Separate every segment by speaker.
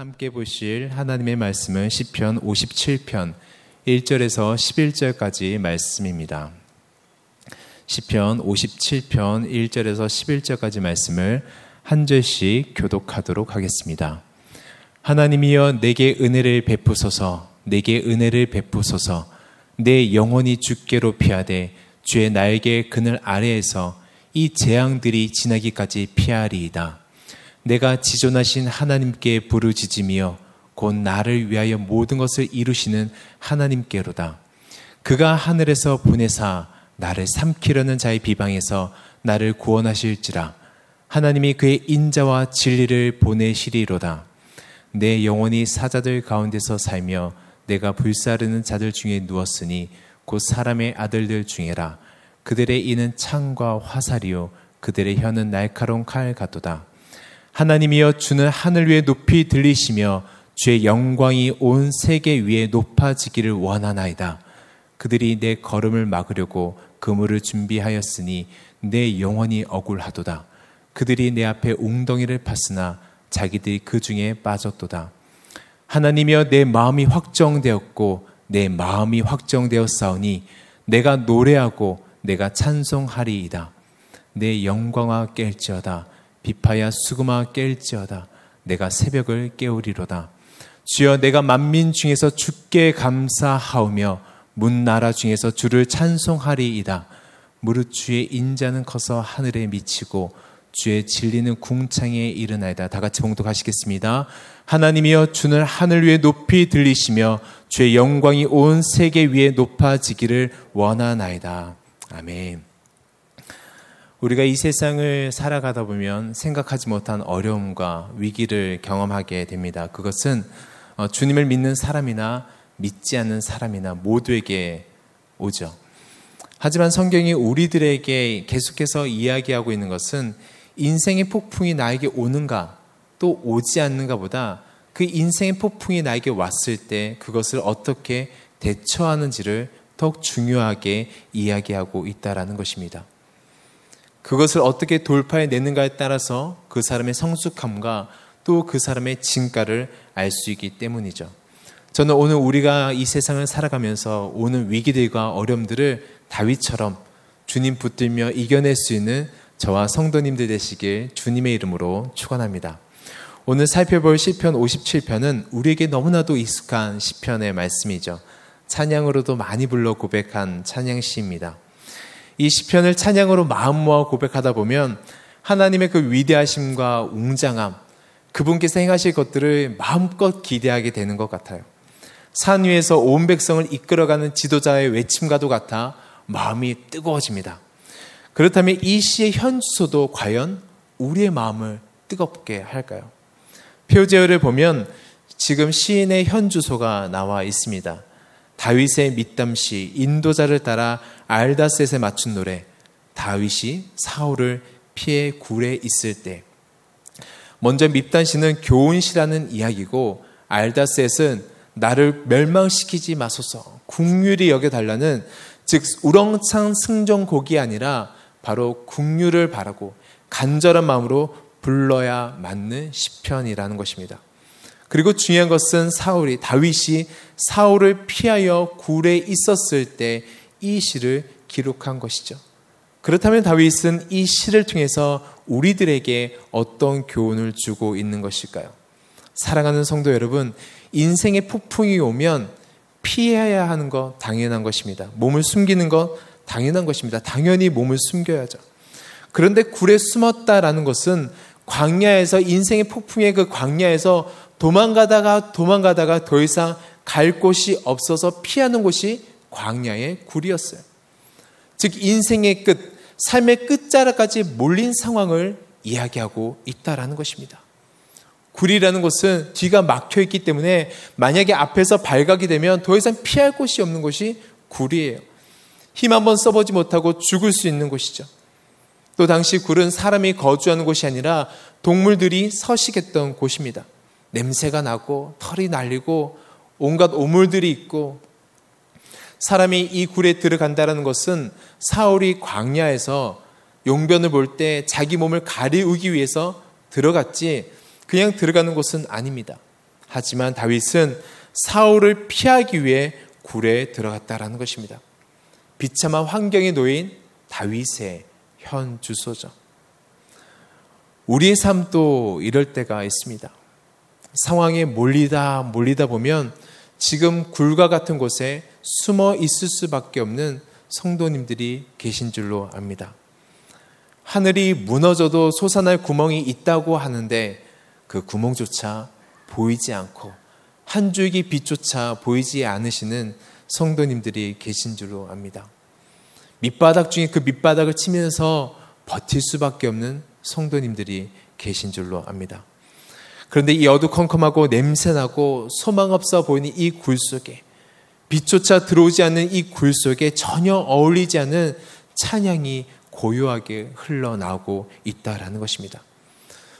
Speaker 1: 함께 보실 하나님의 말씀은 시편 57편 1절에서 11절까지 말씀입니다. 시편 57편 1절에서 11절까지 말씀을 한 절씩 교독하도록 하겠습니다. 하나님이여 내게 은혜를 베푸소서 내게 은혜를 베푸소서 내 영혼이 주께로 피하되 주의 나에게 그늘 아래에서 이 재앙들이 지나기까지 피하리이다. 내가 지존하신 하나님께 부르짖으며 곧 나를 위하여 모든 것을 이루시는 하나님께로다. 그가 하늘에서 보내사 나를 삼키려는 자의 비방에서 나를 구원하실지라. 하나님이 그의 인자와 진리를 보내시리로다. 내 영혼이 사자들 가운데서 살며 내가 불사르는 자들 중에 누웠으니 곧 사람의 아들들 중에라. 그들의 이는 창과 화살이요 그들의 혀는 날카로운 칼 같도다. 하나님이여 주는 하늘 위에 높이 들리시며 주의 영광이 온 세계 위에 높아지기를 원하나이다. 그들이 내 걸음을 막으려고 그물을 준비하였으니 내 영혼이 억울하도다. 그들이 내 앞에 웅덩이를 팠으나 자기들이 그 중에 빠졌도다. 하나님이여 내 마음이 확정되었고 내 마음이 확정되었사오니 내가 노래하고 내가 찬송하리이다. 내 영광아 깰지어다. 비파야 수금아 깰지어다. 내가 새벽을 깨우리로다. 주여 내가 만민 중에서 주께 감사하오며 문 나라 중에서 주를 찬송하리이다. 무릇 주의 인자는 커서 하늘에 미치고 주의 진리는 궁창에 이르나이다. 다 같이 봉독하시겠습니다. 하나님이여 주는 하늘 위에 높이 들리시며 주의 영광이 온 세계 위에 높아지기를 원하나이다. 아멘. 우리가 이 세상을 살아가다 보면 생각하지 못한 어려움과 위기를 경험하게 됩니다. 그것은 어, 주님을 믿는 사람이나 믿지 않는 사람이나 모두에게 오죠. 하지만 성경이 우리들에게 계속해서 이야기하고 있는 것은 인생의 폭풍이 나에게 오는가 또 오지 않는가 보다 그 인생의 폭풍이 나에게 왔을 때 그것을 어떻게 대처하는지를 더욱 중요하게 이야기하고 있다라는 것입니다. 그것을 어떻게 돌파해 내는가에 따라서 그 사람의 성숙함과 또 그 사람의 진가를 알 수 있기 때문이죠. 저는 오늘 우리가 이 세상을 살아가면서 오는 위기들과 어려움들을 다윗처럼 주님 붙들며 이겨낼 수 있는 저와 성도님들 되시길 주님의 이름으로 축원합니다. 오늘 살펴볼 시편 57편은 우리에게 너무나도 익숙한 시편의 말씀이죠. 찬양으로도 많이 불러 고백한 찬양 시입니다. 이 시편을 찬양으로 마음 모아 고백하다 보면 하나님의 그 위대하심과 웅장함, 그분께서 행하실 것들을 마음껏 기대하게 되는 것 같아요. 산 위에서 온 백성을 이끌어가는 지도자의 외침과도 같아 마음이 뜨거워집니다. 그렇다면 이 시의 현주소도 과연 우리의 마음을 뜨겁게 할까요? 표제어를 보면 지금 시인의 현주소가 나와 있습니다. 다윗의 밑담시 인도자를 따라 알다셋에 맞춘 노래 다윗이 사울을 피해 굴에 있을 때 먼저 밑단시는 교훈시라는 이야기고 알다셋은 나를 멸망시키지 마소서 국률이 여겨달라는 즉 우렁찬 승전곡이 아니라 바로 국률을 바라고 간절한 마음으로 불러야 맞는 시편이라는 것입니다. 그리고 중요한 것은 사울이 다윗이 사울을 피하여 굴에 있었을 때 이 시를 기록한 것이죠. 그렇다면 다윗은 이 시를 통해서 우리들에게 어떤 교훈을 주고 있는 것일까요? 사랑하는 성도 여러분, 인생의 폭풍이 오면 피해야 하는 것 당연한 것입니다. 몸을 숨기는 것 당연한 것입니다. 당연히 몸을 숨겨야죠. 그런데 굴에 숨었다라는 것은 광야에서 인생의 폭풍의 그 광야에서 도망가다가 도망가다가 더 이상 갈 곳이 없어서 피하는 곳이 광야의 굴이었어요. 즉 인생의 끝, 삶의 끝자락까지 몰린 상황을 이야기하고 있다라는 것입니다. 굴이라는 것은 뒤가 막혀 있기 때문에 만약에 앞에서 발각이 되면 더 이상 피할 곳이 없는 곳이 굴이에요. 힘 한번 써보지 못하고 죽을 수 있는 곳이죠. 또 당시 굴은 사람이 거주하는 곳이 아니라 동물들이 서식했던 곳입니다. 냄새가 나고 털이 날리고 온갖 오물들이 있고 사람이 이 굴에 들어간다는 것은 사울이 광야에서 용변을 볼 때 자기 몸을 가리우기 위해서 들어갔지 그냥 들어가는 곳은 아닙니다. 하지만 다윗은 사울을 피하기 위해 굴에 들어갔다라는 것입니다. 비참한 환경에 놓인 다윗의 현 주소죠. 우리의 삶도 이럴 때가 있습니다. 상황에 몰리다 몰리다 보면 지금 굴과 같은 곳에 숨어 있을 수밖에 없는 성도님들이 계신 줄로 압니다. 하늘이 무너져도 솟아날 구멍이 있다고 하는데 그 구멍조차 보이지 않고 한 줄기 빛조차 보이지 않으시는 성도님들이 계신 줄로 압니다. 밑바닥 중에 그 밑바닥을 치면서 버틸 수밖에 없는 성도님들이 계신 줄로 압니다. 그런데 이 어두컴컴하고 냄새나고 소망 없어 보이는 이 굴 속에 빛조차 들어오지 않는 이 굴 속에 전혀 어울리지 않는 찬양이 고요하게 흘러나오고 있다라는 것입니다.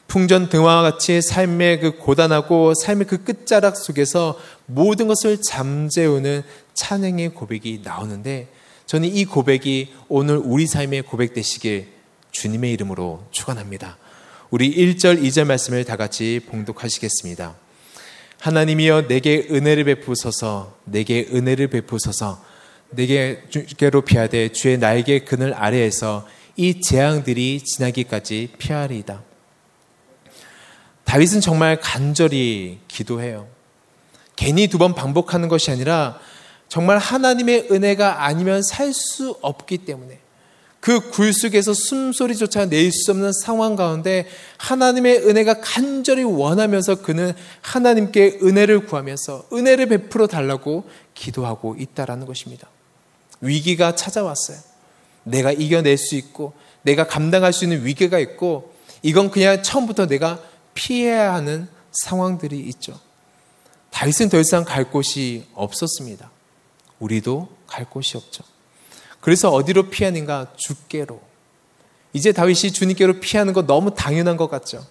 Speaker 1: 풍전 등화와 같이 삶의 그 고단하고 삶의 그 끝자락 속에서 모든 것을 잠재우는 찬양의 고백이 나오는데 저는 이 고백이 오늘 우리 삶의 고백 되시길 주님의 이름으로 축원합니다. 우리 1절 2절 말씀을 다 같이 봉독하시겠습니다. 하나님이여 내게 은혜를 베푸소서 내게 은혜를 베푸소서 내게 주께로 피하되 주의 날개 그늘 아래에서 이 재앙들이 지나기까지 피하리이다. 다윗은 정말 간절히 기도해요. 괜히 두 번 반복하는 것이 아니라 정말 하나님의 은혜가 아니면 살 수 없기 때문에 그 굴 속에서 숨소리조차 낼 수 없는 상황 가운데 하나님의 은혜가 간절히 원하면서 그는 하나님께 은혜를 구하면서 은혜를 베풀어 달라고 기도하고 있다라는 것입니다. 위기가 찾아왔어요. 내가 이겨낼 수 있고 내가 감당할 수 있는 위기가 있고 이건 그냥 처음부터 내가 피해야 하는 상황들이 있죠. 다윗은 더 이상 갈 곳이 없었습니다. 우리도 갈 곳이 없죠. 그래서 어디로 피하는가? 주께로. 이제 다윗이 주님께로 피하는 거 너무 당연한 것 같죠.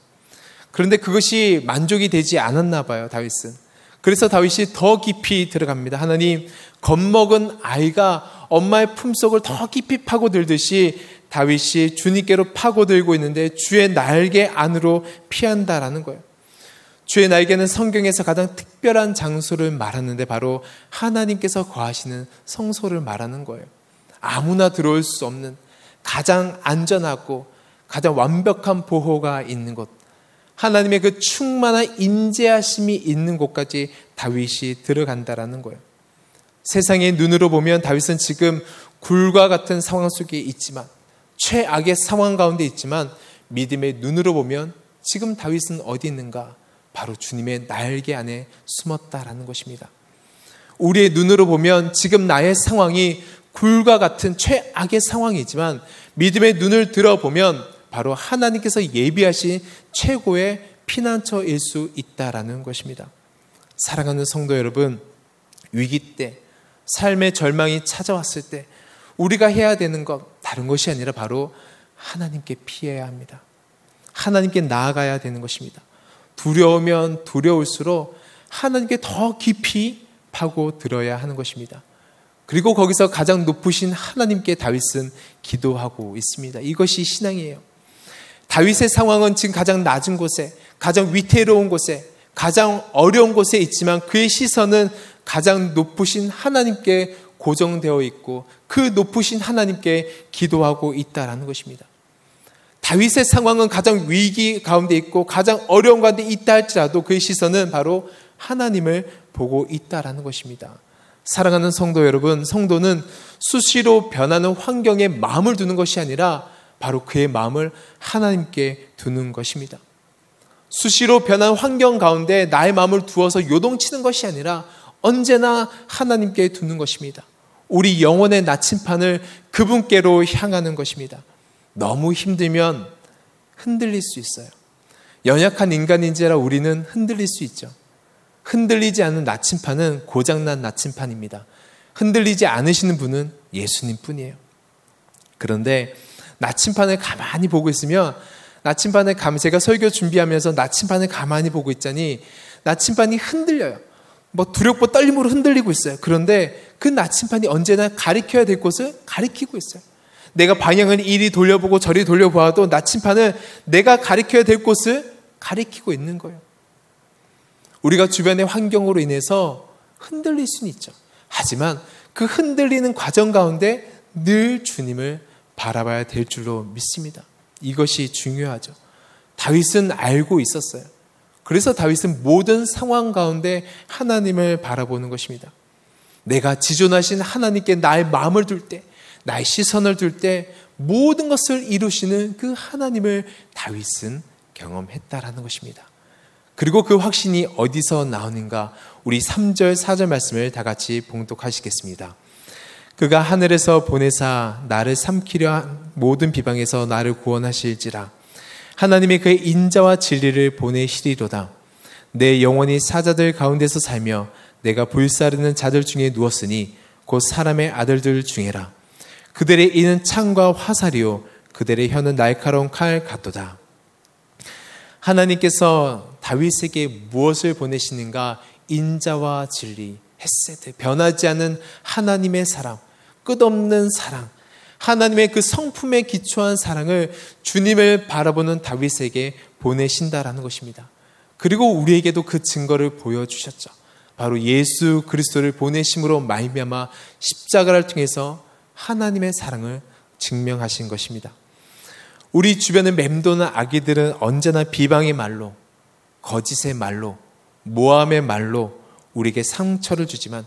Speaker 1: 그런데 그것이 만족이 되지 않았나 봐요, 다윗은. 그래서 다윗이 더 깊이 들어갑니다. 하나님, 겁먹은 아이가 엄마의 품속을 더 깊이 파고들듯이 다윗이 주님께로 파고들고 있는데 주의 날개 안으로 피한다라는 거예요. 주의 날개는 성경에서 가장 특별한 장소를 말하는데 바로 하나님께서 거하시는 성소를 말하는 거예요. 아무나 들어올 수 없는 가장 안전하고 가장 완벽한 보호가 있는 곳. 하나님의 그 충만한 인재하심이 있는 곳까지 다윗이 들어간다라는 거예요. 세상의 눈으로 보면 다윗은 지금 굴과 같은 상황 속에 있지만 최악의 상황 가운데 있지만 믿음의 눈으로 보면 지금 다윗은 어디 있는가? 바로 주님의 날개 안에 숨었다라는 것입니다. 우리의 눈으로 보면 지금 나의 상황이 굴과 같은 최악의 상황이지만 믿음의 눈을 들어보면 바로 하나님께서 예비하신 최고의 피난처일 수 있다라는 것입니다. 사랑하는 성도 여러분, 위기 때, 삶의 절망이 찾아왔을 때 우리가 해야 되는 것 다른 것이 아니라 바로 하나님께 피해야 합니다. 하나님께 나아가야 되는 것입니다. 두려우면 두려울수록 하나님께 더 깊이 파고 들어야 하는 것입니다. 그리고 거기서 가장 높으신 하나님께 다윗은 기도하고 있습니다. 이것이 신앙이에요. 다윗의 상황은 지금 가장 낮은 곳에, 가장 위태로운 곳에, 가장 어려운 곳에 있지만 그의 시선은 가장 높으신 하나님께 고정되어 있고 그 높으신 하나님께 기도하고 있다라는 것입니다. 다윗의 상황은 가장 위기 가운데 있고 가장 어려운 가운데 있다 할지라도 그의 시선은 바로 하나님을 보고 있다라는 것입니다. 사랑하는 성도 여러분, 성도는 수시로 변하는 환경에 마음을 두는 것이 아니라 바로 그의 마음을 하나님께 두는 것입니다. 수시로 변한 환경 가운데 나의 마음을 두어서 요동치는 것이 아니라 언제나 하나님께 두는 것입니다. 우리 영혼의 나침판을 그분께로 향하는 것입니다. 너무 힘들면 흔들릴 수 있어요. 연약한 인간인지라 우리는 흔들릴 수 있죠. 흔들리지 않는 나침판은 고장난 나침판입니다. 흔들리지 않으시는 분은 예수님 뿐이에요. 그런데 나침판을 가만히 보고 있으면 나침판을 감 제가 설교 준비하면서 나침판을 가만히 보고 있자니 나침판이 흔들려요. 뭐 두렵고 떨림으로 흔들리고 있어요. 그런데 그 나침판이 언제나 가리켜야 될 곳을 가리키고 있어요. 내가 방향을 이리 돌려보고 저리 돌려보아도 나침판은 내가 가리켜야 될 곳을 가리키고 있는 거예요. 우리가 주변의 환경으로 인해서 흔들릴 수는 있죠. 하지만 그 흔들리는 과정 가운데 늘 주님을 바라봐야 될 줄로 믿습니다. 이것이 중요하죠. 다윗은 알고 있었어요. 그래서 다윗은 모든 상황 가운데 하나님을 바라보는 것입니다. 내가 지존하신 하나님께 나의 마음을 둘 때, 나의 시선을 둘 때 모든 것을 이루시는 그 하나님을 다윗은 경험했다라는 것입니다. 그리고 그 확신이 어디서 나오는가? 우리 3절, 4절 말씀을 다 같이 봉독하시겠습니다. 그가 하늘에서 보내사 나를 삼키려 한 모든 비방에서 나를 구원하실지라. 하나님의 그의 인자와 진리를 보내시리로다. 내 영혼이 사자들 가운데서 살며 내가 불사르는 자들 중에 누웠으니 곧 사람의 아들들 중에라. 그들의 이는 창과 화살이요 그들의 혀는 날카로운 칼 같도다. 하나님께서 다윗에게 무엇을 보내시는가? 인자와 진리, 헤세드, 변하지 않는 하나님의 사랑, 끝없는 사랑, 하나님의 그 성품에 기초한 사랑을 주님을 바라보는 다윗에게 보내신다라는 것입니다. 그리고 우리에게도 그 증거를 보여주셨죠. 바로 예수 그리스도를 보내심으로 말미암아 십자가를 통해서 하나님의 사랑을 증명하신 것입니다. 우리 주변의 맴도는 아기들은 언제나 비방의 말로, 거짓의 말로, 모함의 말로 우리에게 상처를 주지만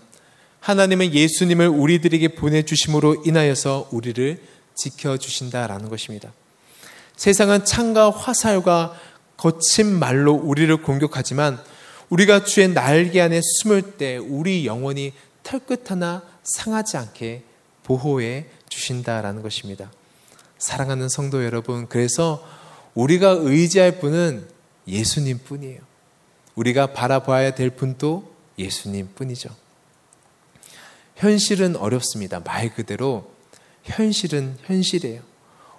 Speaker 1: 하나님은 예수님을 우리들에게 보내주심으로 인하여서 우리를 지켜주신다라는 것입니다. 세상은 창과 화살과 거친 말로 우리를 공격하지만 우리가 주의 날개 안에 숨을 때 우리 영혼이 털끝 하나 상하지 않게 보호해 주신다라는 것입니다. 사랑하는 성도 여러분, 그래서 우리가 의지할 분은 예수님 뿐이에요. 우리가 바라봐야 될 분도 예수님 뿐이죠. 현실은 어렵습니다. 말 그대로 현실은 현실이에요.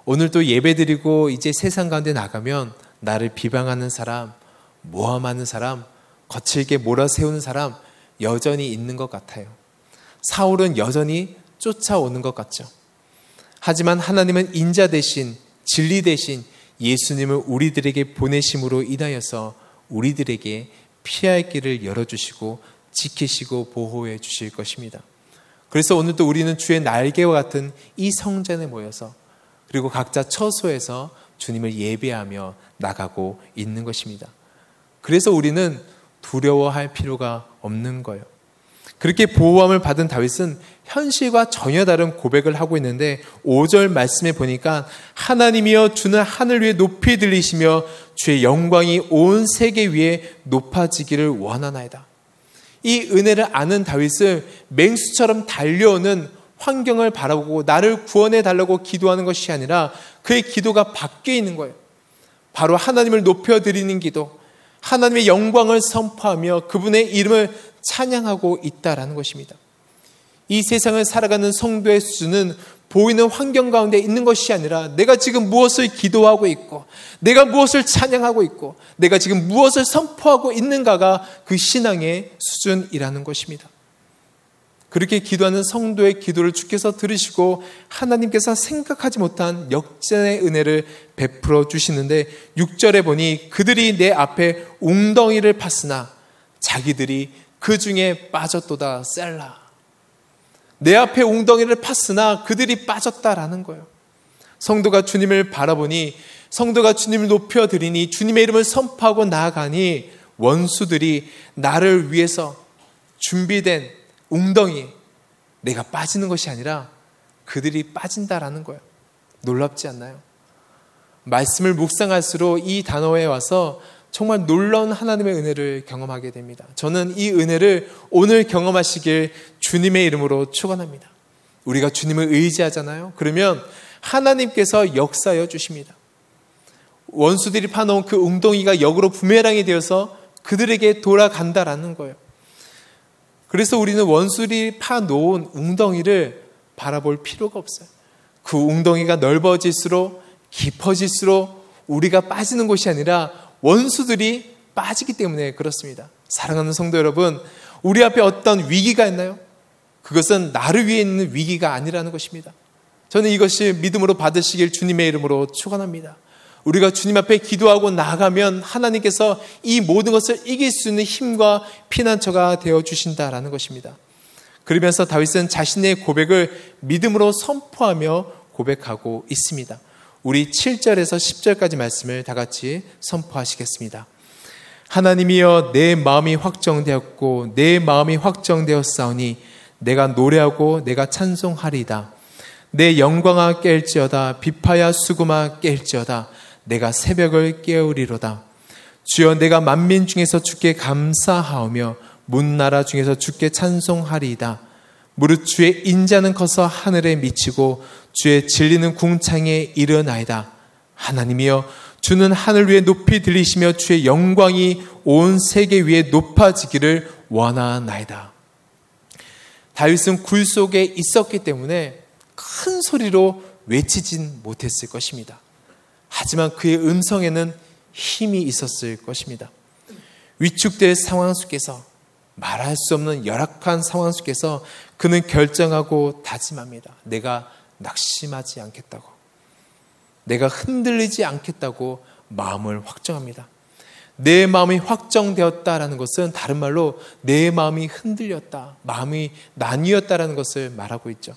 Speaker 1: 오늘도 예배 드리고 이제 세상 가운데 나가면 나를 비방하는 사람, 모함하는 사람, 거칠게 몰아세우는 사람 여전히 있는 것 같아요. 사울은 여전히 쫓아오는 것 같죠. 하지만 하나님은 인자 대신 진리 대신 예수님을 우리들에게 보내심으로 인하여서 우리들에게 피할 길을 열어주시고 지키시고 보호해 주실 것입니다. 그래서 오늘도 우리는 주의 날개와 같은 이 성전에 모여서 그리고 각자 처소에서 주님을 예배하며 나가고 있는 것입니다. 그래서 우리는 두려워할 필요가 없는 거예요. 그렇게 보호함을 받은 다윗은 현실과 전혀 다른 고백을 하고 있는데 5절 말씀에 보니까 하나님이여 주는 하늘 위에 높이 들리시며 주의 영광이 온 세계 위에 높아지기를 원하나이다. 이 은혜를 아는 다윗을 맹수처럼 달려오는 환경을 바라보고 나를 구원해 달라고 기도하는 것이 아니라 그의 기도가 바뀌어 있는 거예요. 바로 하나님을 높여 드리는 기도, 하나님의 영광을 선포하며 그분의 이름을 찬양하고 있다라는 것입니다. 이 세상을 살아가는 성도의 수준은 보이는 환경 가운데 있는 것이 아니라 내가 지금 무엇을 기도하고 있고 내가 무엇을 찬양하고 있고 내가 지금 무엇을 선포하고 있는가가 그 신앙의 수준이라는 것입니다. 그렇게 기도하는 성도의 기도를 주께서 들으시고 하나님께서 생각하지 못한 역전의 은혜를 베풀어 주시는데 6절에 보니 그들이 내 앞에 웅덩이를 팠으나 자기들이 그 중에 빠졌도다 셀라. 내 앞에 웅덩이를 팠으나 그들이 빠졌다라는 거예요. 성도가 주님을 바라보니 성도가 주님을 높여드리니 주님의 이름을 선포하고 나아가니 원수들이 나를 위해서 준비된 웅덩이 내가 빠지는 것이 아니라 그들이 빠진다라는 거예요. 놀랍지 않나요? 말씀을 묵상할수록 이 단어에 와서 정말 놀라운 하나님의 은혜를 경험하게 됩니다. 저는 이 은혜를 오늘 경험하시길 주님의 이름으로 축원합니다. 우리가 주님을 의지하잖아요. 그러면 하나님께서 역사여 주십니다. 원수들이 파놓은 그 웅덩이가 역으로 부메랑이 되어서 그들에게 돌아간다라는 거예요. 그래서 우리는 원수들이 파놓은 웅덩이를 바라볼 필요가 없어요. 그 웅덩이가 넓어질수록 깊어질수록 우리가 빠지는 곳이 아니라 원수들이 빠지기 때문에 그렇습니다. 사랑하는 성도 여러분, 우리 앞에 어떤 위기가 있나요? 그것은 나를 위해 있는 위기가 아니라는 것입니다. 저는 이것이 믿음으로 받으시길 주님의 이름으로 축원합니다. 우리가 주님 앞에 기도하고 나가면 하나님께서 이 모든 것을 이길 수 있는 힘과 피난처가 되어 주신다라는 것입니다. 그러면서 다윗은 자신의 고백을 믿음으로 선포하며 고백하고 있습니다. 우리 7절에서 10절까지 말씀을 다 같이 선포하시겠습니다. 하나님이여 내 마음이 확정되었고 내 마음이 확정되었사오니 내가 노래하고 내가 찬송하리다. 내 영광아 깰지어다 비파야 수구마 깰지어다 내가 새벽을 깨우리로다. 주여 내가 만민 중에서 주께 감사하오며 문나라 중에서 주께 찬송하리이다. 무릇 주의 인자는 커서 하늘에 미치고 주의 진리는 궁창에 이르나이다. 하나님이여 주는 하늘 위에 높이 들리시며 주의 영광이 온 세계 위에 높아지기를 원하나이다. 다윗은 굴 속에 있었기 때문에 큰 소리로 외치진 못했을 것입니다. 하지만 그의 음성에는 힘이 있었을 것입니다. 위축될 상황 속에서 말할 수 없는 열악한 상황 속에서 그는 결정하고 다짐합니다. 내가 낙심하지 않겠다고. 내가 흔들리지 않겠다고 마음을 확정합니다. 내 마음이 확정되었다라는 것은 다른 말로 내 마음이 흔들렸다, 마음이 나뉘었다라는 것을 말하고 있죠.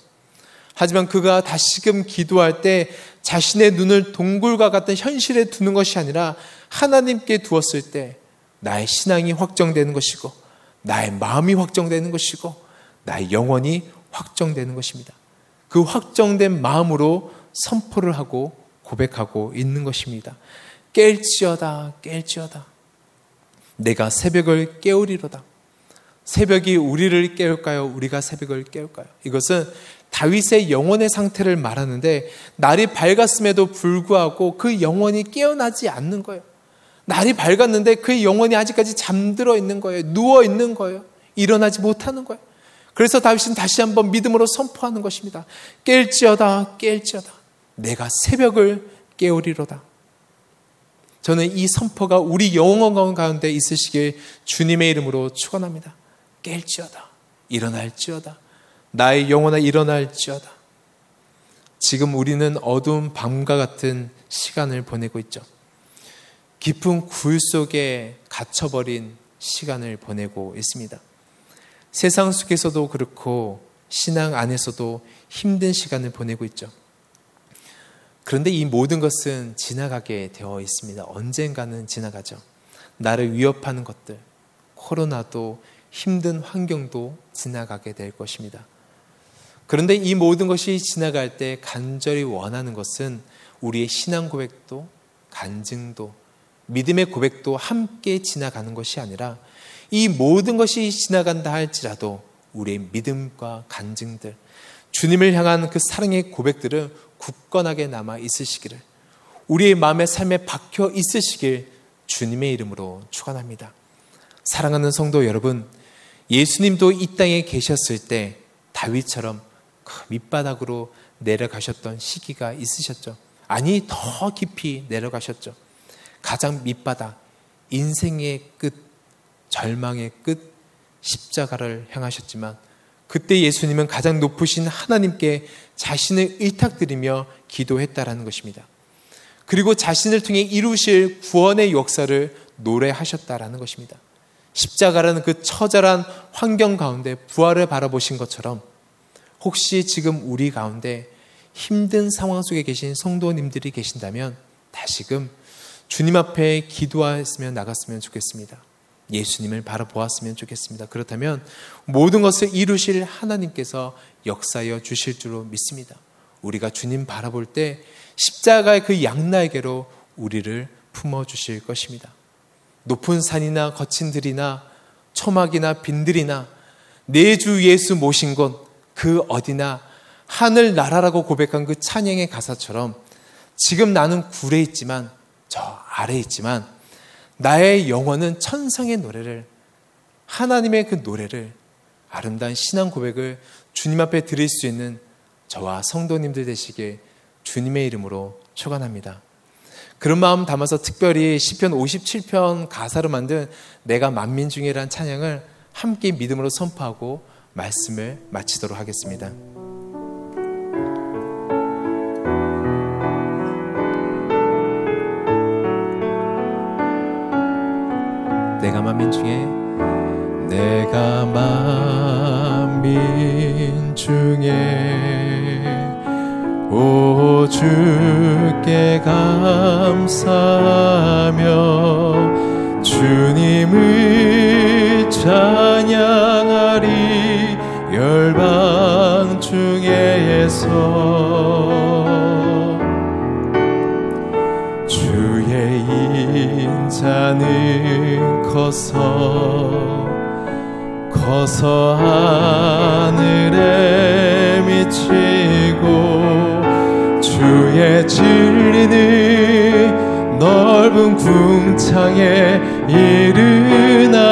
Speaker 1: 하지만 그가 다시금 기도할 때 자신의 눈을 동굴과 같은 현실에 두는 것이 아니라 하나님께 두었을 때 나의 신앙이 확정되는 것이고 나의 마음이 확정되는 것이고 나의 영혼이 확정되는 것입니다. 그 확정된 마음으로 선포를 하고 고백하고 있는 것입니다. 깰지어다, 깰지어다. 내가 새벽을 깨우리로다. 새벽이 우리를 깨울까요? 우리가 새벽을 깨울까요? 이것은 다윗의 영혼의 상태를 말하는데 날이 밝았음에도 불구하고 그 영혼이 깨어나지 않는 거예요. 날이 밝았는데 그 영혼이 아직까지 잠들어 있는 거예요. 누워 있는 거예요. 일어나지 못하는 거예요. 그래서 다윗은 다시 한번 믿음으로 선포하는 것입니다. 깰지어다, 깰지어다. 내가 새벽을 깨우리로다. 저는 이 선포가 우리 영혼 가운데 있으시길 주님의 이름으로 축원합니다. 깰지어다. 일어날지어다. 나의 영혼아 일어날지어다. 지금 우리는 어두운 밤과 같은 시간을 보내고 있죠. 깊은 굴 속에 갇혀버린 시간을 보내고 있습니다. 세상 속에서도 그렇고 신앙 안에서도 힘든 시간을 보내고 있죠. 그런데 이 모든 것은 지나가게 되어 있습니다. 언젠가는 지나가죠. 나를 위협하는 것들, 코로나도 힘든 환경도 지나가게 될 것입니다. 그런데 이 모든 것이 지나갈 때 간절히 원하는 것은 우리의 신앙 고백도 간증도 믿음의 고백도 함께 지나가는 것이 아니라 이 모든 것이 지나간다 할지라도 우리의 믿음과 간증들 주님을 향한 그 사랑의 고백들은 굳건하게 남아 있으시기를 우리의 마음의 삶에 박혀 있으시길 주님의 이름으로 축원합니다. 사랑하는 성도 여러분, 예수님도 이 땅에 계셨을 때 다윗처럼 그 밑바닥으로 내려가셨던 시기가 있으셨죠. 아니, 더 깊이 내려가셨죠. 가장 밑바닥, 인생의 끝, 절망의 끝, 십자가를 향하셨지만 그때 예수님은 가장 높으신 하나님께 자신을 의탁드리며 기도했다라는 것입니다. 그리고 자신을 통해 이루실 구원의 역사를 노래하셨다라는 것입니다. 십자가라는 그 처절한 환경 가운데 부활을 바라보신 것처럼 혹시 지금 우리 가운데 힘든 상황 속에 계신 성도님들이 계신다면 다시금 주님 앞에 기도하였으면 나갔으면 좋겠습니다. 예수님을 바라보았으면 좋겠습니다. 그렇다면 모든 것을 이루실 하나님께서 역사여 주실 줄로 믿습니다. 우리가 주님 바라볼 때 십자가의 그 양날개로 우리를 품어 주실 것입니다. 높은 산이나 거친 들이나 초막이나 빈들이나 내 주 예수 모신 곳 그 어디나 하늘 나라라고 고백한 그 찬양의 가사처럼 지금 나는 굴에 있지만 저 아래에 있지만 나의 영혼은 천상의 노래를 하나님의 그 노래를 아름다운 신앙 고백을 주님 앞에 드릴 수 있는 저와 성도님들 되시길 주님의 이름으로 축원합니다. 그런 마음 담아서 특별히 시편 57편 가사로 만든 내가 만민 중이란 찬양을 함께 믿음으로 선포하고 말씀을 마치도록 하겠습니다. 내가 만민 중에? 내가 만민 중에 오 주께 감사하며 주님을 찬양하리 열방 중에서 인자는 커서 커서 하늘에 미치고 주의 진리는 넓은 궁창에 이르나니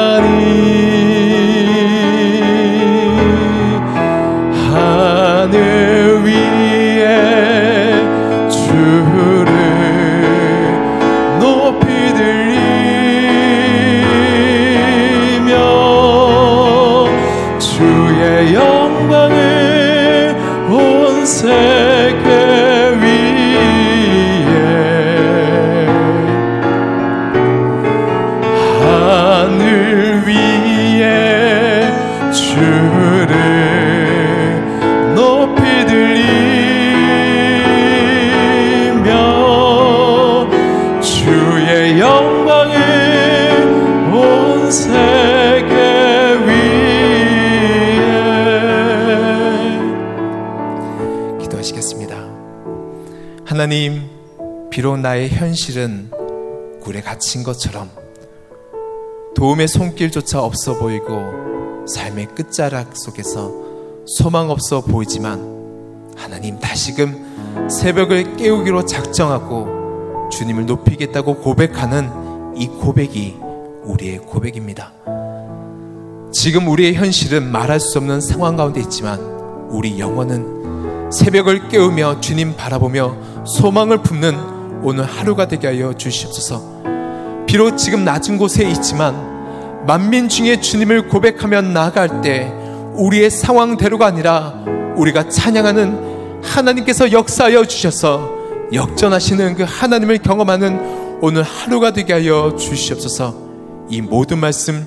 Speaker 1: 실은 굴에 갇힌 것처럼 도움의 손길조차 없어 보이고 삶의 끝자락 속에서 소망 없어 보이지만 하나님 다시금 새벽을 깨우기로 작정하고 주님을 높이겠다고 고백하는 이 고백이 우리의 고백입니다. 지금 우리의 현실은 말할 수 없는 상황 가운데 있지만 우리 영혼은 새벽을 깨우며 주님 바라보며 소망을 품는 오늘 하루가 되게 하여 주시옵소서. 비록 지금 낮은 곳에 있지만 만민 중에 주님을 고백하며 나아갈 때 우리의 상황대로가 아니라 우리가 찬양하는 하나님께서 역사하여 주셔서 역전하시는 그 하나님을 경험하는 오늘 하루가 되게 하여 주시옵소서 이 모든 말씀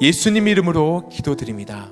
Speaker 1: 예수님 이름으로 기도드립니다.